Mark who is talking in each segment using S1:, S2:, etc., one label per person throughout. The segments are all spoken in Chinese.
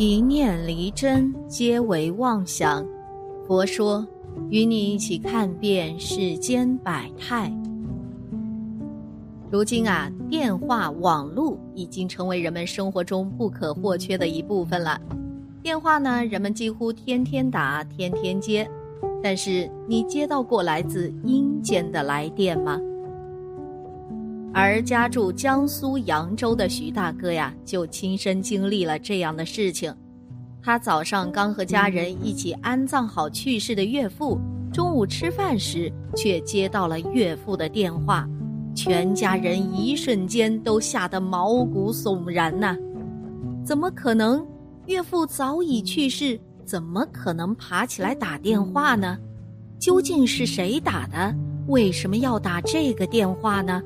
S1: 一念离真，皆为妄想。佛说，与你一起看遍世间百态。如今啊，电话、网络已经成为人们生活中不可或缺的一部分了。电话呢，人们几乎天天打，天天接。但是，你接到过来自阴间的来电吗？而家住江苏扬州的徐大哥呀，就亲身经历了这样的事情。他早上刚和家人一起安葬好去世的岳父，中午吃饭时却接到了岳父的电话，全家人一瞬间都吓得毛骨悚然呐！怎么可能？岳父早已去世，怎么可能爬起来打电话呢？究竟是谁打的？为什么要打这个电话呢？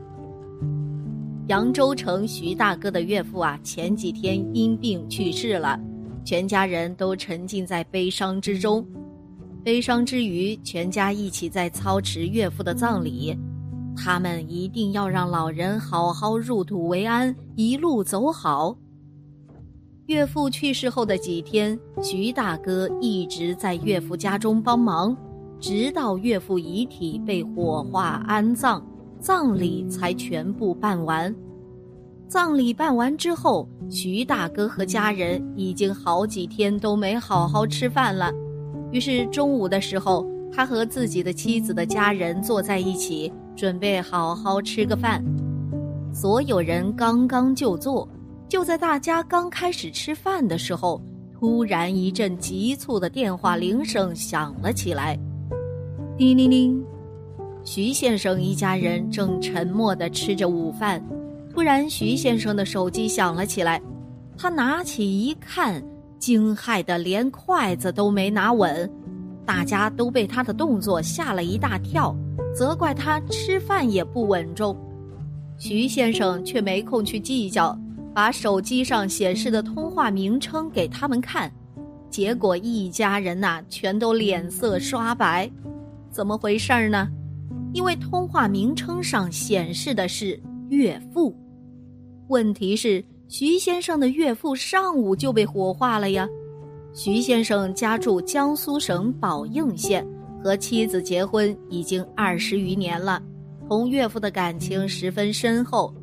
S1: 扬州城徐大哥的岳父啊，前几天因病去世了，全家人都沉浸在悲伤之中。悲伤之余，全家一起在操持岳父的葬礼。他们一定要让老人好好入土为安，一路走好。岳父去世后的几天，徐大哥一直在岳父家中帮忙，直到岳父遗体被火化安葬。葬礼才全部办完，葬礼办完之后，徐大哥和家人已经好几天都没好好吃饭了。于是中午的时候，他和自己的妻子的家人坐在一起，准备好好吃个饭。所有人刚刚就坐，就在大家刚开始吃饭的时候，突然一阵急促的电话铃声响了起来，叮铃铃。徐先生一家人正沉默地吃着午饭，突然，徐先生的手机响了起来。他拿起一看，惊骇的连筷子都没拿稳。大家都被他的动作吓了一大跳，责怪他吃饭也不稳重。徐先生却没空去计较，把手机上显示的通话名称给他们看，结果一家人呐全都脸色刷白。怎么回事儿呢？因为通话名称上显示的是岳父，问题是徐先生的岳父上午就被火化了呀。徐先生家住江苏省宝应县，和妻子结婚已经二十余年了，同岳父的感情十分深厚。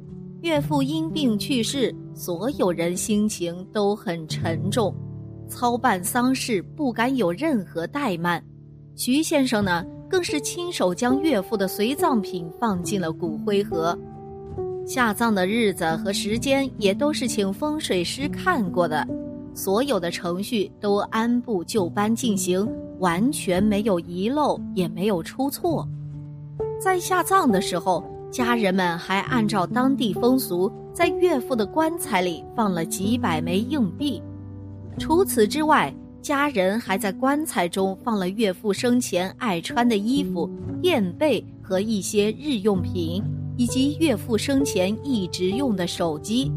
S1: 岳父因病去世，所有人心情都很沉重，操办丧事不敢有任何怠慢。徐先生呢？更是亲手将岳父的随葬品放进了骨灰盒，下葬的日子和时间也都是请风水师看过的，所有的程序都按部就班进行，完全没有遗漏，也没有出错。在下葬的时候，家人们还按照当地风俗，在岳父的棺材里放了几百枚硬币。除此之外，家人还在棺材中放了岳父生前爱穿的衣服、垫被和一些日用品，以及岳父生前一直用的手机。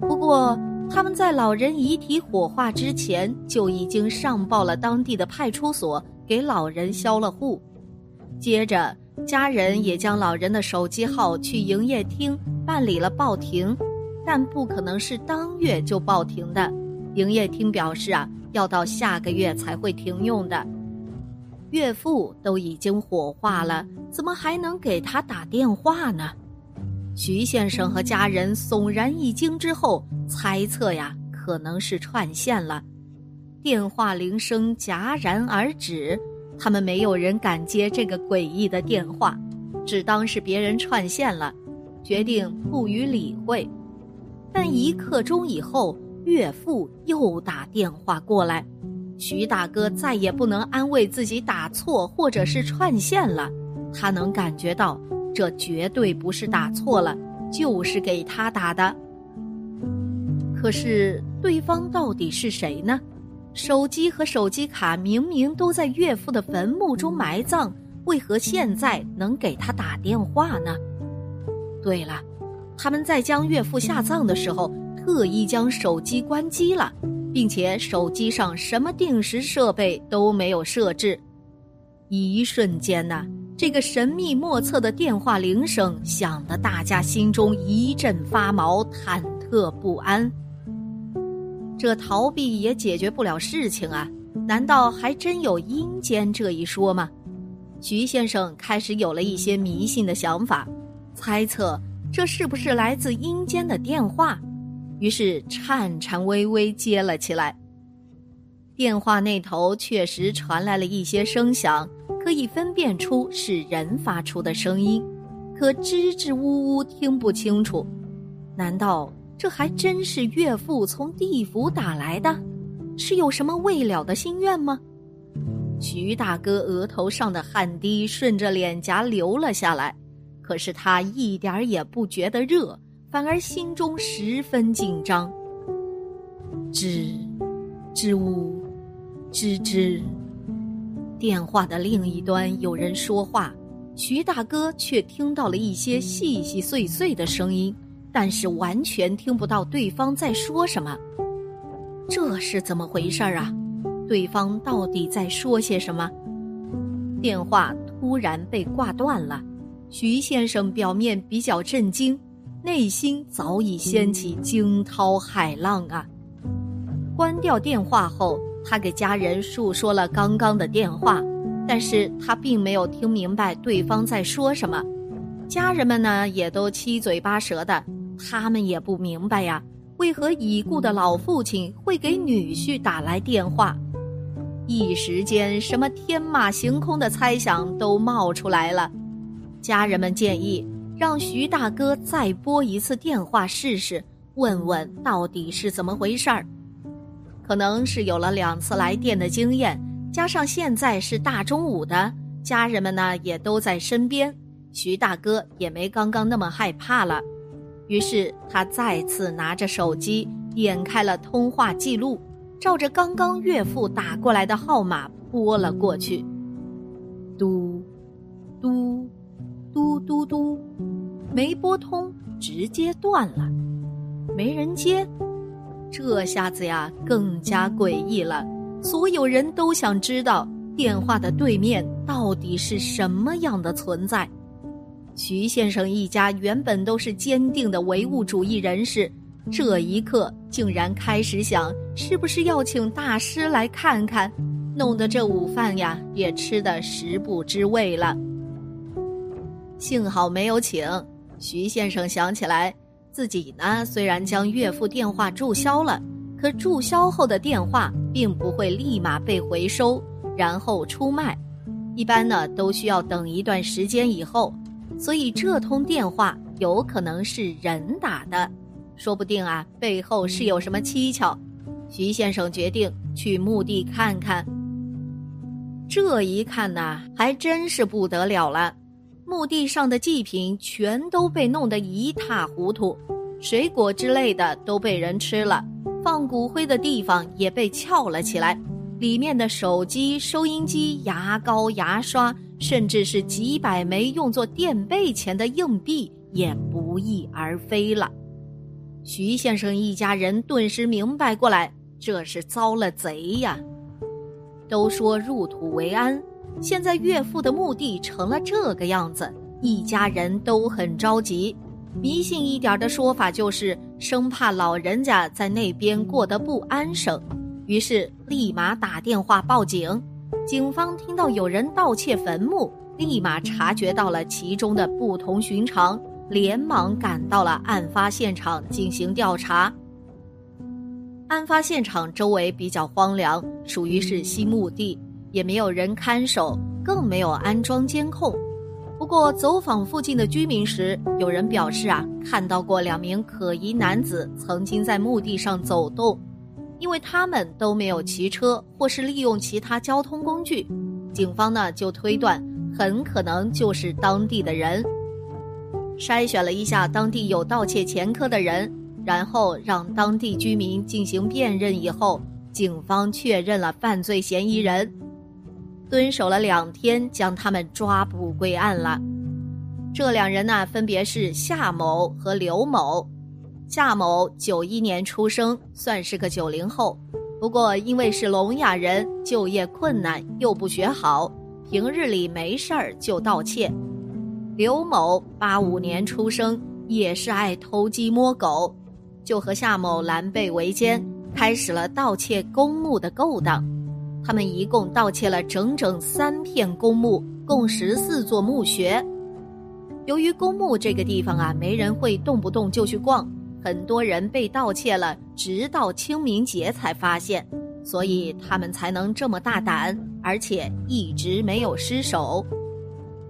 S1: 不过，他们在老人遗体火化之前就已经上报了当地的派出所，给老人销了户。接着，家人也将老人的手机号去营业厅办理了报停，但不可能是当月就报停的。营业厅表示啊。要到下个月才会停用的。岳父都已经火化了，怎么还能给他打电话呢？徐先生和家人悚然一惊之后，猜测呀，可能是串线了。电话铃声戛然而止，他们没有人敢接这个诡异的电话，只当是别人串线了，决定不予理会。但一刻钟以后。岳父又打电话过来，徐大哥再也不能安慰自己打错或者是串线了，他能感觉到这绝对不是打错了，就是给他打的。可是对方到底是谁呢？手机和手机卡明明都在岳父的坟墓中埋葬，为何现在能给他打电话呢？对了，他们在将岳父下葬的时候。特意将手机关机了，并且手机上什么定时设备都没有设置。一瞬间呐，这个神秘莫测的电话铃声响得大家心中一阵发毛，忐忑不安。这逃避也解决不了事情啊！难道还真有阴间这一说吗？徐先生开始有了一些迷信的想法，猜测这是不是来自阴间的电话，于是颤颤巍巍接了起来。电话那头确实传来了一些声响，可以分辨出是人发出的声音，可支支吾吾听不清楚。难道这还真是岳父从地府打来的？是有什么未了的心愿吗？徐大哥额头上的汗滴顺着脸颊流了下来，可是他一点儿也不觉得热，反而心中十分紧张。吱，吱呜，吱吱。电话的另一端有人说话，徐大哥却听到了一些细细碎碎的声音，但是完全听不到对方在说什么。这是怎么回事啊？对方到底在说些什么？电话突然被挂断了。徐先生表面比较震惊，内心早已掀起惊涛骇浪啊！关掉电话后，他给家人述说了刚刚的电话，但是他并没有听明白对方在说什么。家人们呢，也都七嘴八舌的，他们也不明白呀。为何已故的老父亲会给女婿打来电话？一时间，什么天马行空的猜想都冒出来了。家人们建议让徐大哥再拨一次电话试试，问问到底是怎么回事儿。可能是有了两次来电的经验，加上现在是大中午的，家人们呢也都在身边，徐大哥也没刚刚那么害怕了。于是他再次拿着手机，点开了通话记录，照着刚刚岳父打过来的号码拨了过去。嘟，嘟，嘟嘟嘟，没拨通，直接断了，没人接。这下子呀，更加诡异了。所有人都想知道电话的对面到底是什么样的存在。徐先生一家原本都是坚定的唯物主义人士，这一刻竟然开始想是不是要请大师来看看，弄得这午饭呀也吃得食不知味了。幸好没有请。徐先生想起来，自己呢虽然将岳父电话注销了，可注销后的电话并不会立马被回收，然后出卖，一般呢都需要等一段时间以后。所以这通电话有可能是人打的，说不定啊，背后是有什么蹊跷。徐先生决定去墓地看看。这一看呐，还真是不得了了，墓地上的祭品全都被弄得一塌糊涂，水果之类的都被人吃了，放骨灰的地方也被撬了起来，里面的手机、收音机、牙膏、牙刷。甚至是几百枚用作垫背钱的硬币也不翼而飞了。徐先生一家人顿时明白过来，这是遭了贼呀！都说入土为安，现在岳父的墓地成了这个样子，一家人都很着急。迷信一点的说法就是，生怕老人家在那边过得不安生，于是立马打电话报警。警方听到有人盗窃坟墓，立马察觉到了其中的不同寻常，连忙赶到了案发现场进行调查。案发现场周围比较荒凉，属于是新墓地，也没有人看守，更没有安装监控。不过走访附近的居民时，有人表示啊，看到过两名可疑男子曾经在墓地上走动。因为他们都没有骑车或是利用其他交通工具，警方呢就推断很可能就是当地的人。筛选了一下当地有盗窃前科的人，然后让当地居民进行辨认以后，警方确认了犯罪嫌疑人，蹲守了两天，将他们抓捕归案了。这两人呢，分别是夏某和刘某。夏某九一年出生，算是个九零后，不过因为是聋哑人，就业困难又不学好，平日里没事儿就盗窃。刘某八五年出生，也是爱偷鸡摸狗，就和夏某狼狈为奸，开始了盗窃公墓的勾当。他们一共盗窃了整整三片公墓，共十四座墓穴。由于公墓这个地方啊，没人会动不动就去逛，很多人被盗窃了，直到清明节才发现，所以他们才能这么大胆，而且一直没有失手。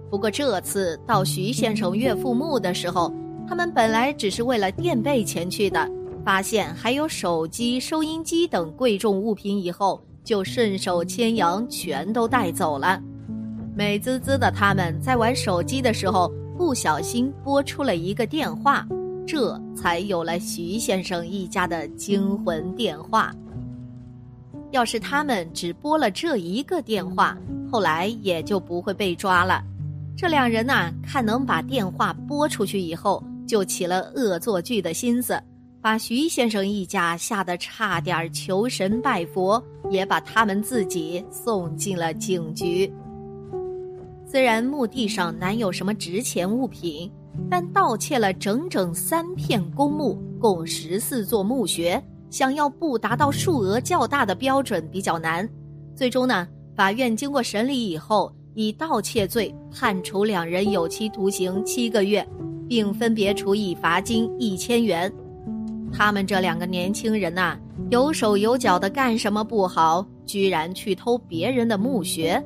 S1: 不过这次到徐先生岳父墓的时候，他们本来只是为了垫背前去的，发现还有手机、收音机等贵重物品以后。就顺手牵羊，全都带走了。美滋滋的他们在玩手机的时候，不小心拨出了一个电话，这才有了徐先生一家的惊魂电话。要是他们只拨了这一个电话，后来也就不会被抓了。这两人呐，看能把电话拨出去以后，就起了恶作剧的心思。把徐先生一家吓得差点求神拜佛，也把他们自己送进了警局。虽然墓地上难有什么值钱物品，但盗窃了整整三片公墓，共十四座墓穴，想要不达到数额较大的标准比较难。最终呢，法院经过审理以后，以盗窃罪判处两人有期徒刑七个月，并分别处以罚金一千元。他们这两个年轻人呐，有手有脚的干什么不好，居然去偷别人的墓穴。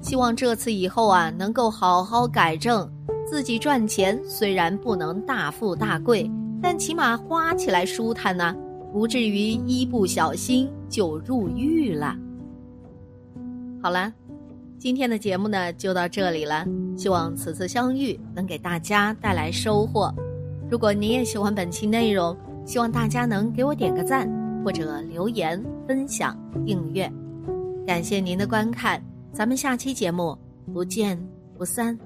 S1: 希望这次以后啊，能够好好改正。自己赚钱虽然不能大富大贵，但起码花起来舒坦呢，不至于一不小心就入狱了。好了，今天的节目呢就到这里了。希望此次相遇能给大家带来收获。如果你也喜欢本期内容，希望大家能给我点个赞，或者留言、分享、订阅，感谢您的观看，咱们下期节目不见不散。